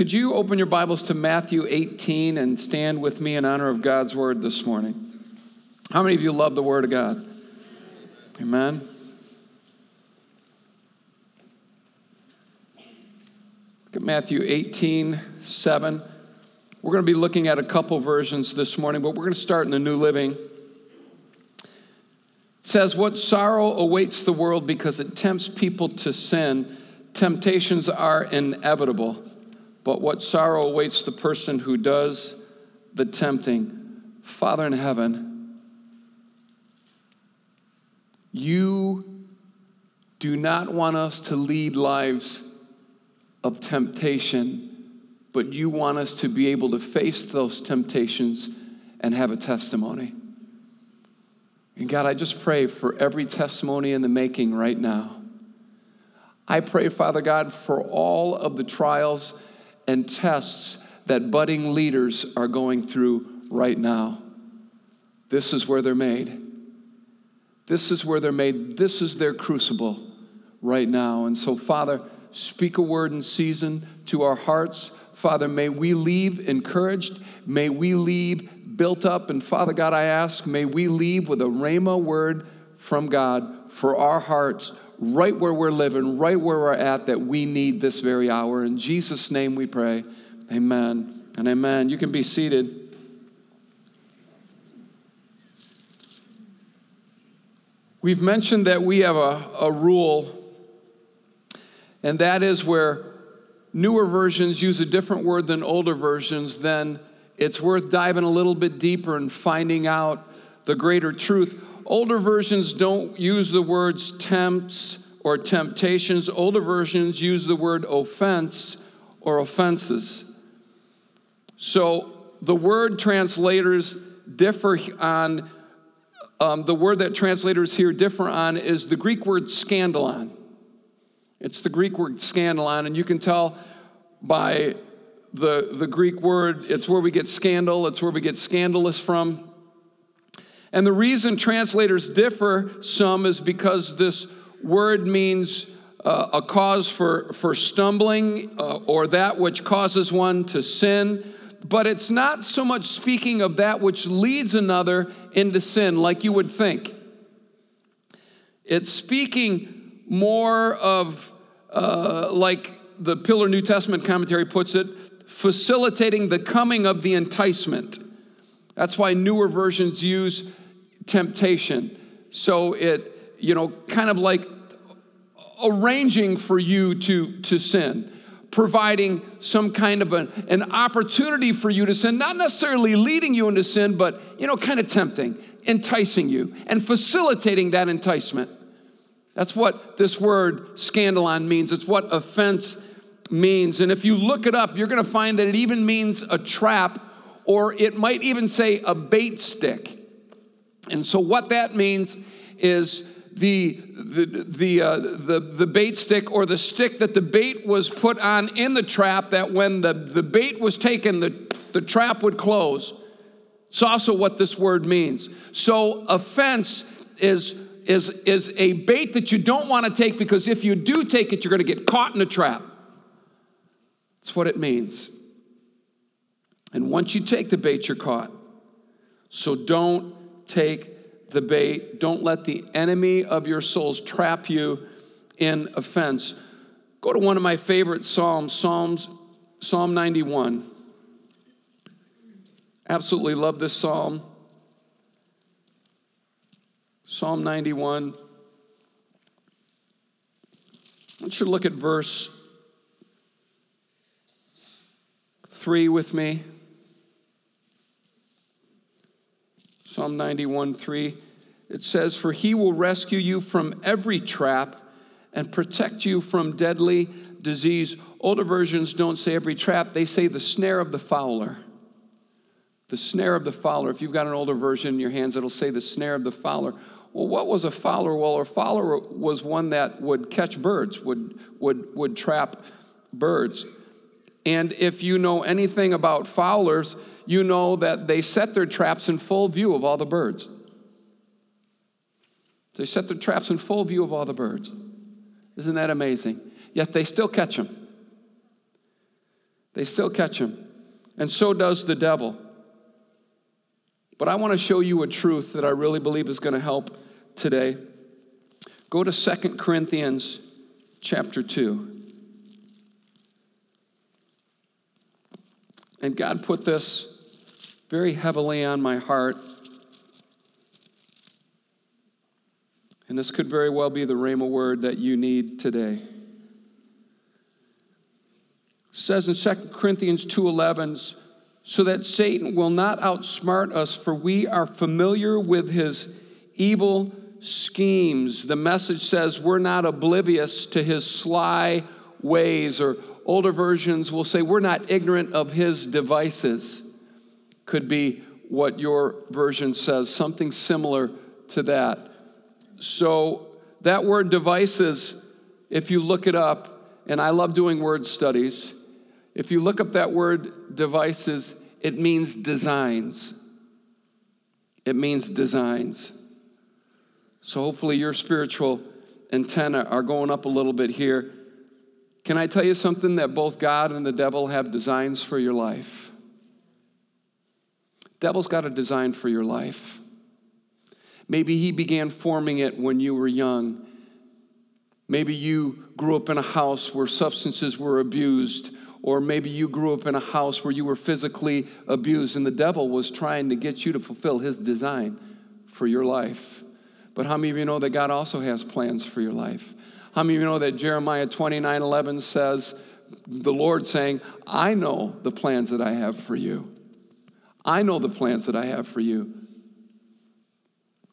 Could you open your Bibles to Matthew 18 and stand with me in honor of God's word this morning? How many of you love the word of God? Amen. Look at Matthew 18, 7. We're going to be looking at a couple versions this morning, but we're going to start in the New Living. It says, What sorrow awaits the world because it tempts people to sin. Temptations are inevitable, but what sorrow awaits the person who does the tempting. Father in heaven, you do not want us to lead lives of temptation, but you want us to be able to face those temptations and have a testimony. And God, I just pray for every testimony in the making right now. I pray, Father God, for all of the trials and tests that budding leaders are going through right now. This is where they're made. This is where they're made. This is their crucible right now. And so, Father, speak a word in season to our hearts. Father, may we leave encouraged. May we leave built up. And Father God, I ask, may we leave with a Rhema word from God for our hearts, right where we're living, right where we're at, that we need this very hour. In Jesus' name we pray. Amen and amen. You can be seated. We've mentioned that we have a, a rule and that is where newer versions use a different word than older versions, then it's worth diving a little bit deeper and finding out the greater truth. Older versions don't use the words tempts or temptations, older versions use the word offense or offenses. So the word translators differ on, um, the word that translators here differ on is the Greek word scandalon. It's the Greek word scandalon, and you can tell by the, the Greek word, it's where we get scandal, it's where we get scandalous from. And the reason translators differ some is because this word means uh, a cause for, for stumbling uh, or that which causes one to sin. But it's not so much speaking of that which leads another into sin, like you would think. It's speaking more of, uh, like the Pillar New Testament commentary puts it, facilitating the coming of the enticement. That's why newer versions use temptation. So it, you know, kind of like arranging for you to, to sin, providing some kind of an, an opportunity for you to sin, not necessarily leading you into sin, but, you know, kind of tempting, enticing you, and facilitating that enticement. That's what this word scandalon means. It's what offense means. And if you look it up, you're going to find that it even means a trap, or it might even say a bait stick. And so, what that means is the, the, the, uh, the, the bait stick or the stick that the bait was put on in the trap, that when the, the bait was taken, the, the trap would close. It's also what this word means. So, offense is is, is a bait that you don't want to take because if you do take it, you're going to get caught in a trap. That's what it means. And once you take the bait, you're caught. So don't take the bait. Don't let the enemy of your souls trap you in offense. Go to one of my favorite Psalms, Psalms, Psalm 91. Absolutely love this psalm. Psalm 91. I want you look at verse 3 with me. Psalm 91 3. It says, For he will rescue you from every trap and protect you from deadly disease. Older versions don't say every trap, they say the snare of the fowler. The snare of the fowler. If you've got an older version in your hands, it'll say the snare of the fowler. Well, what was a fowler? Well, a fowler was one that would catch birds, would, would, would trap birds. And if you know anything about fowlers, you know that they set their traps in full view of all the birds. They set their traps in full view of all the birds. Isn't that amazing? Yet they still catch them. They still catch them. And so does the devil. But I want to show you a truth that I really believe is going to help today. Go to Second Corinthians chapter 2. And God put this very heavily on my heart. And this could very well be the Rhema word that you need today. It says in 2 Corinthians 2:11, so that Satan will not outsmart us, for we are familiar with his evil schemes. The message says we're not oblivious to his sly ways, or older versions will say we're not ignorant of his devices. Could be what your version says, something similar to that. So, that word devices, if you look it up, and I love doing word studies, if you look up that word devices, it means designs. It means designs. So hopefully your spiritual antenna are going up a little bit here. Can I tell you something that both God and the devil have designs for your life? Devil's got a design for your life. Maybe he began forming it when you were young. Maybe you grew up in a house where substances were abused, or maybe you grew up in a house where you were physically abused, and the devil was trying to get you to fulfill his design for your life. But how many of you know that God also has plans for your life? How many of you know that Jeremiah 29 11 says, the Lord saying, I know the plans that I have for you. I know the plans that I have for you.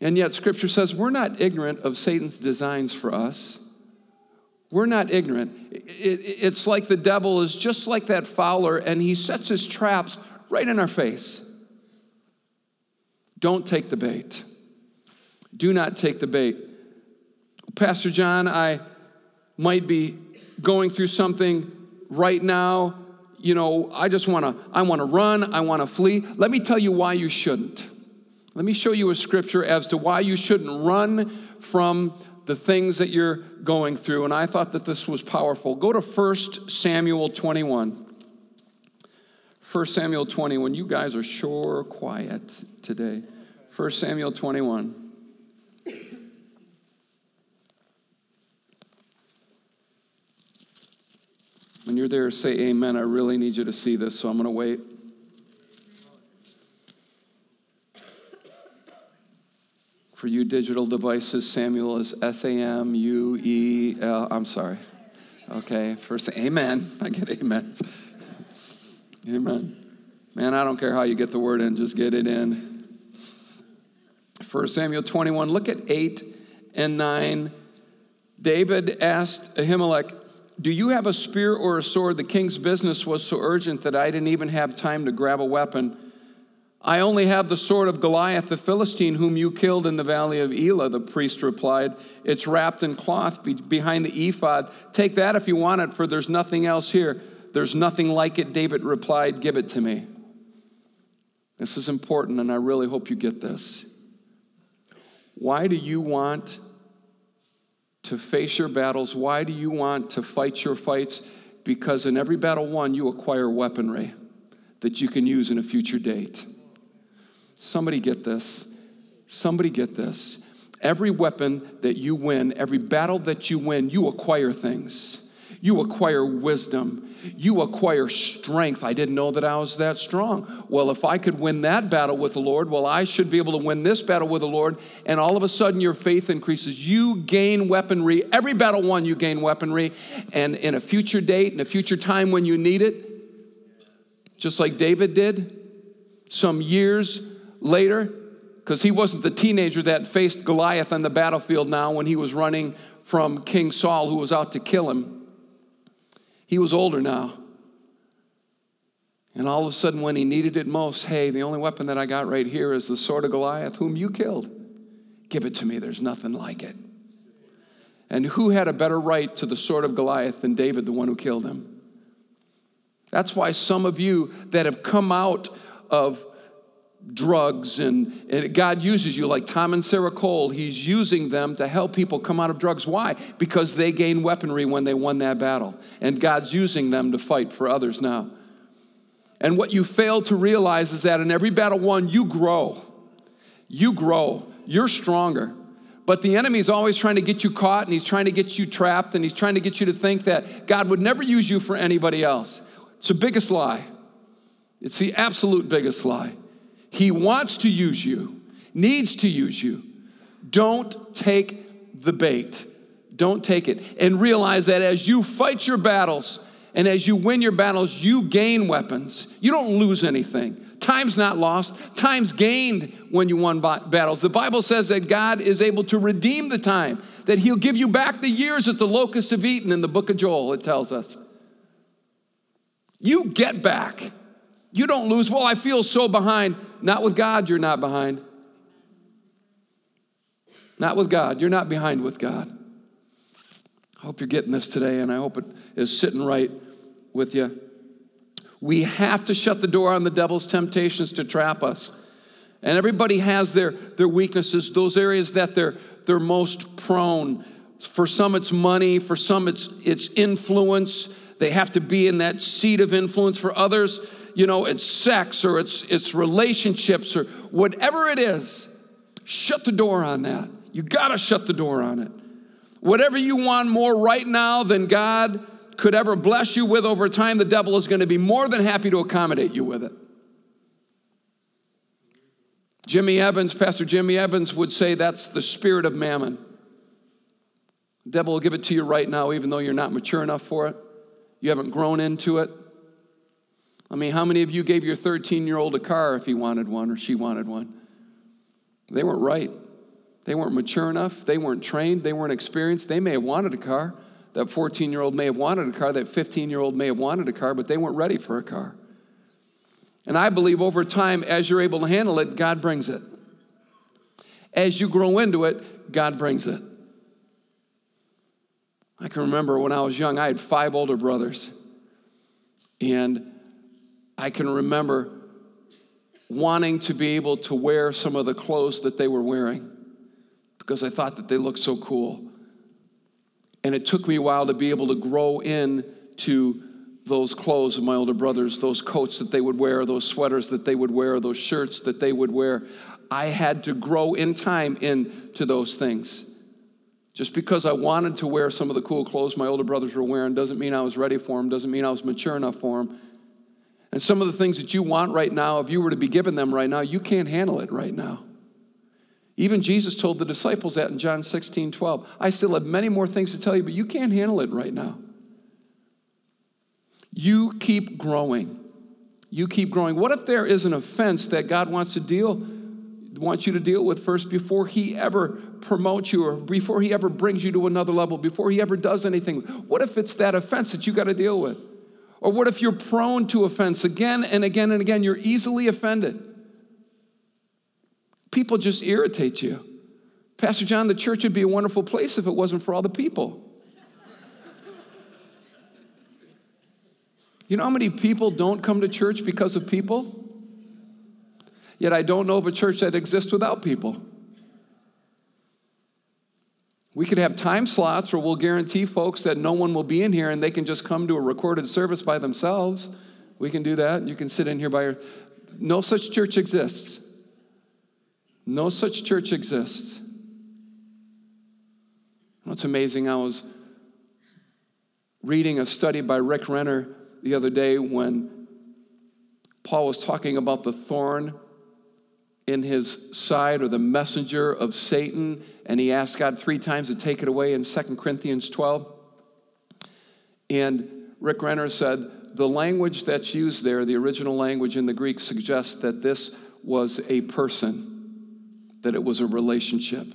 And yet, Scripture says we're not ignorant of Satan's designs for us. We're not ignorant. It's like the devil is just like that fowler, and he sets his traps right in our face. Don't take the bait. Do not take the bait. Pastor John, I might be going through something right now. You know, I just want to I want to run, I want to flee. Let me tell you why you shouldn't. Let me show you a scripture as to why you shouldn't run from the things that you're going through. And I thought that this was powerful. Go to 1 Samuel 21. 1 Samuel 21. You guys are sure quiet today. 1 Samuel 21. When you're there, say amen. I really need you to see this, so I'm going to wait. For you digital devices, Samuel is S A M U E L. I'm sorry. Okay, first, amen. I get amen. amen. Man, I don't care how you get the word in, just get it in. 1 Samuel 21, look at 8 and 9. David asked Ahimelech, do you have a spear or a sword? The king's business was so urgent that I didn't even have time to grab a weapon. I only have the sword of Goliath the Philistine, whom you killed in the valley of Elah, the priest replied. It's wrapped in cloth behind the ephod. Take that if you want it, for there's nothing else here. There's nothing like it, David replied. Give it to me. This is important, and I really hope you get this. Why do you want to face your battles. Why do you want to fight your fights? Because in every battle won, you acquire weaponry that you can use in a future date. Somebody get this. Somebody get this. Every weapon that you win, every battle that you win, you acquire things. You acquire wisdom you acquire strength. I didn't know that I was that strong. Well, if I could win that battle with the Lord, well, I should be able to win this battle with the Lord. And all of a sudden, your faith increases. You gain weaponry. Every battle won, you gain weaponry. And in a future date, in a future time when you need it, just like David did, some years later, because he wasn't the teenager that faced Goliath on the battlefield now when he was running from King Saul, who was out to kill him. He was older now. And all of a sudden, when he needed it most, hey, the only weapon that I got right here is the sword of Goliath, whom you killed. Give it to me, there's nothing like it. And who had a better right to the sword of Goliath than David, the one who killed him? That's why some of you that have come out of drugs and, and, God uses you like Tom and Sarah Cole. He's using them to help people come out of drugs. Why? Because they gained weaponry when they won that battle. And God's using them to fight for others now. And what you fail to realize is that in every battle won, you grow. You grow. You're stronger. But the enemy's always trying to get you caught and he's trying to get you trapped and he's trying to get you to think that God would never use you for anybody else. It's the biggest lie. It's the absolute biggest lie. He wants to use you, needs to use you. Don't take the bait. Don't take it. And realize that as you fight your battles and as you win your battles, you gain weapons. You don't lose anything. Time's not lost, time's gained when you won battles. The Bible says that God is able to redeem the time, that He'll give you back the years that the locusts have eaten in the book of Joel, it tells us. You get back. You don't lose. Well, I feel so behind. Not with God, you're not behind. Not with God. You're not behind with God. I hope you're getting this today, and I hope it is sitting right with you. We have to shut the door on the devil's temptations to trap us. And everybody has their, their weaknesses, those areas that they're, they're most prone. For some, it's money. For some, it's, it's influence. They have to be in that seat of influence. For others, you know, it's sex or it's, it's relationships or whatever it is. Shut the door on that. You got to shut the door on it. Whatever you want more right now than God could ever bless you with over time, the devil is to be more than happy to accommodate you with it. Jimmy Evans, Pastor Jimmy Evans would say that's the spirit of mammon. The devil will give it to you right now, even though you're not mature enough for it. You haven't grown into it. I mean, how many of you gave your 13 year old a car if he wanted one or she wanted one? They weren't right. They weren't mature enough. They weren't trained. They weren't experienced. They may have wanted a car. That 14 year old may have wanted a car. That 15 year old may have wanted a car, but they weren't ready for a car. And I believe over time, as you're able to handle it, God brings it. As you grow into it, God brings it. I can remember when I was young, I had five older brothers. And I can remember wanting to be able to wear some of the clothes that they were wearing because I thought that they looked so cool. And it took me a while to be able to grow in to those clothes of my older brothers, those coats that they would wear, those sweaters that they would wear, those shirts that they would wear. I had to grow in time into those things. Just because I wanted to wear some of the cool clothes my older brothers were wearing doesn't mean I was ready for them, doesn't mean I was mature enough for them. And some of the things that you want right now, if you were to be given them right now, you can't handle it right now. Even Jesus told the disciples that in John 16, 12. I still have many more things to tell you, but you can't handle it right now. You keep growing. You keep growing. What if there is an offense that God wants to deal, wants you to deal with first before He ever promotes you or before He ever brings you to another level, before He ever does anything? What if it's that offense that you got to deal with? Or what if you're prone to offense again and again and again? You're easily offended. People just irritate you. Pastor John, the church would be a wonderful place if it wasn't for all the people. You know how many people don't come to church because of people? Yet I don't know of a church that exists without people. We could have time slots where we'll guarantee folks that no one will be in here and they can just come to a recorded service by themselves. We can do that. You can sit in here by your. No such church exists. No such church exists. It's amazing, I was reading a study by Rick Renner the other day when Paul was talking about the thorn in his side or the messenger of Satan, and he asked God three times to take it away in 2 Corinthians 12. And Rick Renner said, the language that's used there, the original language in the Greek, suggests that this was a person that it was a relationship.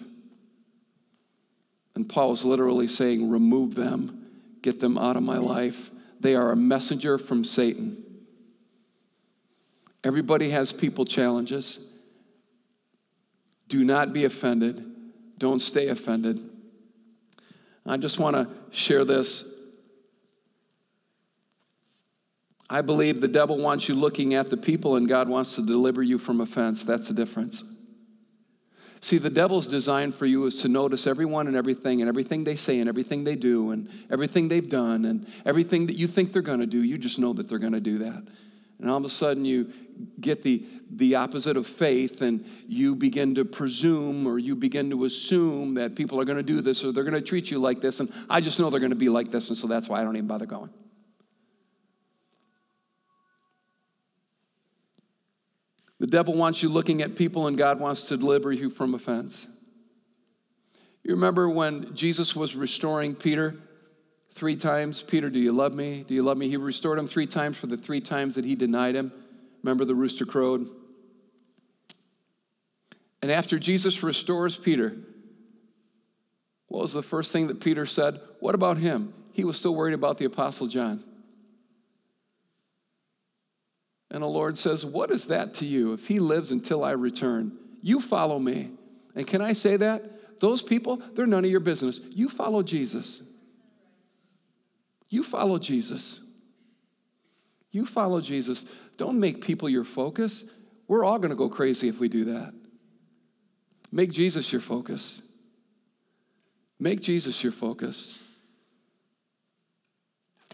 And Paul is literally saying, Remove them, get them out of my life. They are a messenger from Satan. Everybody has people challenges. Do not be offended. Don't stay offended. I just want to share this. I believe the devil wants you looking at the people, and God wants to deliver you from offense. That's the difference. See, the devil's design for you is to notice everyone and everything and everything they say and everything they do and everything they've done and everything that you think they're going to do. You just know that they're going to do that. And all of a sudden, you get the, the opposite of faith and you begin to presume or you begin to assume that people are going to do this or they're going to treat you like this. And I just know they're going to be like this. And so that's why I don't even bother going. The devil wants you looking at people, and God wants to deliver you from offense. You remember when Jesus was restoring Peter three times? Peter, do you love me? Do you love me? He restored him three times for the three times that he denied him. Remember the rooster crowed? And after Jesus restores Peter, what was the first thing that Peter said? What about him? He was still worried about the Apostle John. And the Lord says, What is that to you? If he lives until I return, you follow me. And can I say that? Those people, they're none of your business. You follow Jesus. You follow Jesus. You follow Jesus. Don't make people your focus. We're all going to go crazy if we do that. Make Jesus your focus. Make Jesus your focus.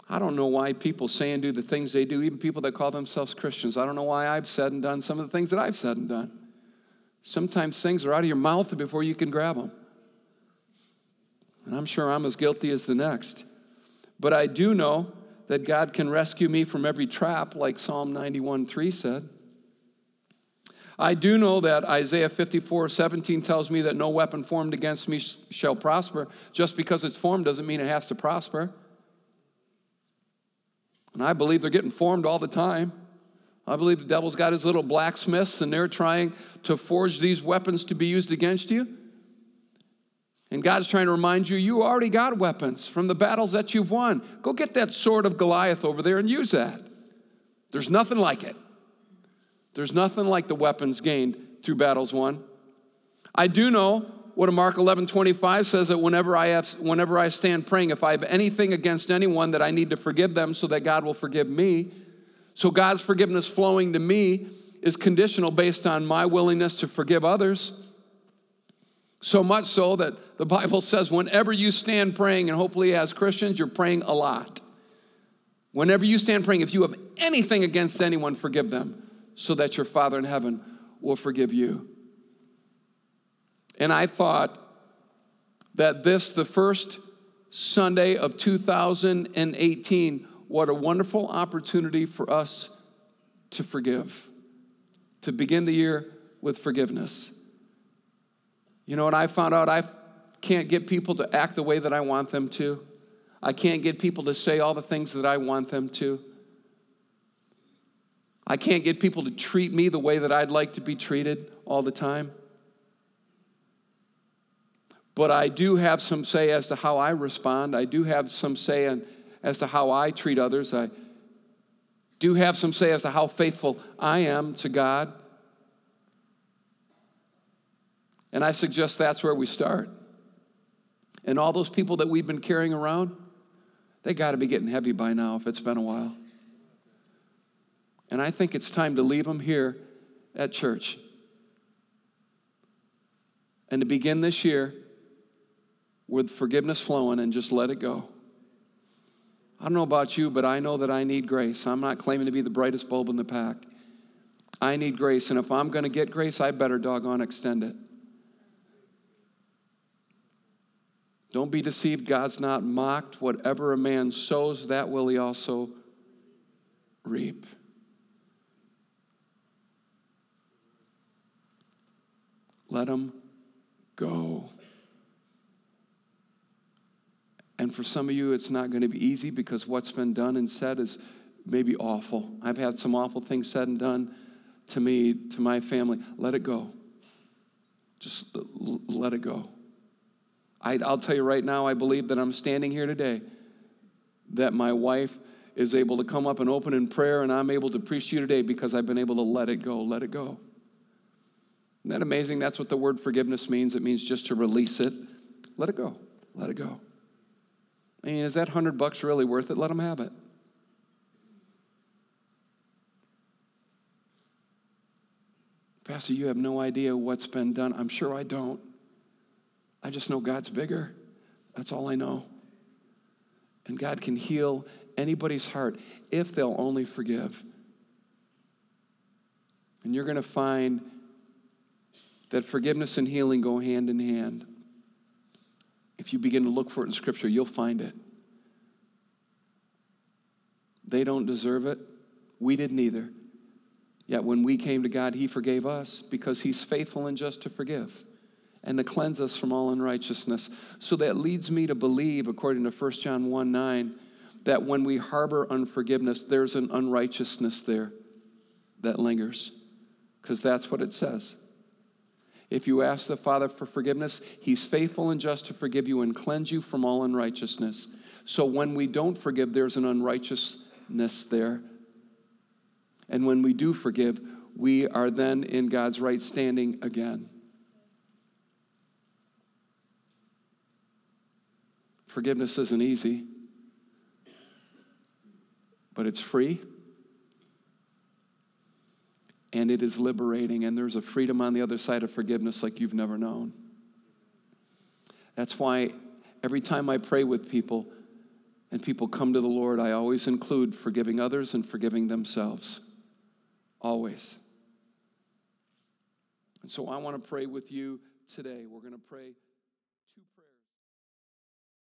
I don't know why people say and do the things they do, even people that call themselves Christians. I don't know why I've said and done some of the things that I've said and done. Sometimes things are out of your mouth before you can grab them. And I'm sure I'm as guilty as the next. But I do know that God can rescue me from every trap, like Psalm 91 3 said. I do know that Isaiah 54 17 tells me that no weapon formed against me shall prosper. Just because it's formed doesn't mean it has to prosper. And I believe they're getting formed all the time. I believe the devil's got his little blacksmiths and they're trying to forge these weapons to be used against you. And God's trying to remind you, you already got weapons from the battles that you've won. Go get that sword of Goliath over there and use that. There's nothing like it. There's nothing like the weapons gained through battles won. I do know what a Mark 11, 25 says that whenever I, have, whenever I stand praying, if I have anything against anyone, that I need to forgive them so that God will forgive me. So God's forgiveness flowing to me is conditional based on my willingness to forgive others. So much so that the Bible says whenever you stand praying, and hopefully as Christians, you're praying a lot. Whenever you stand praying, if you have anything against anyone, forgive them so that your Father in heaven will forgive you. And I thought that this, the first Sunday of 2018, what a wonderful opportunity for us to forgive, to begin the year with forgiveness. You know what I found out? I can't get people to act the way that I want them to. I can't get people to say all the things that I want them to. I can't get people to treat me the way that I'd like to be treated all the time but I do have some say as to how I respond. I do have some say in, as to how I treat others. I do have some say as to how faithful I am to God. And I suggest that's where we start. And all those people that we've been carrying around, they got to be getting heavy by now if it's been a while. And I think it's time to leave them here at church. And to begin this year with forgiveness flowing and just let it go. I don't know about you, but I know that I need grace. I'm not claiming to be the brightest bulb in the pack. I need grace, and if I'm going to get grace, I better doggone extend it. Don't be deceived. God's not mocked. Whatever a man sows, that will he also reap. Let him go. And for some of you, it's not going to be easy because what's been done and said is maybe awful. I've had some awful things said and done to me, to my family. Let it go. Just let it go. I, will tell you right now, I believe that I'm standing here today, that my wife is able to come up and open in prayer, and I'm able to preach to you today because I've been able to let it go, let it go. Isn't that amazing? That's what the word forgiveness means. It means just to release it. Let it go. Let it go. I mean, is that 100 bucks really worth it? Let them have it. Pastor, you have no idea what's been done. I'm sure I don't. I just know God's bigger. That's all I know. And God can heal anybody's heart if they'll only forgive. And you're going to find that forgiveness and healing go hand in hand. If you begin to look for it in Scripture, you'll find it. They don't deserve it. We didn't either. Yet when we came to God, He forgave us because He's faithful and just to forgive and to cleanse us from all unrighteousness. So that leads me to believe, according to 1 John 1 9, that when we harbor unforgiveness, there's an unrighteousness there that lingers, because that's what it says. If you ask the Father for forgiveness, He's faithful and just to forgive you and cleanse you from all unrighteousness. So when we don't forgive, there's an unrighteousness there. And when we do forgive, we are then in God's right standing again. Forgiveness isn't easy, but it's free and it is liberating, and there's a freedom on the other side of forgiveness like you've never known. That's why every time I pray with people and people come to the Lord, I always include forgiving others and forgiving themselves. Always. And so I want to pray with you today. We're going to pray.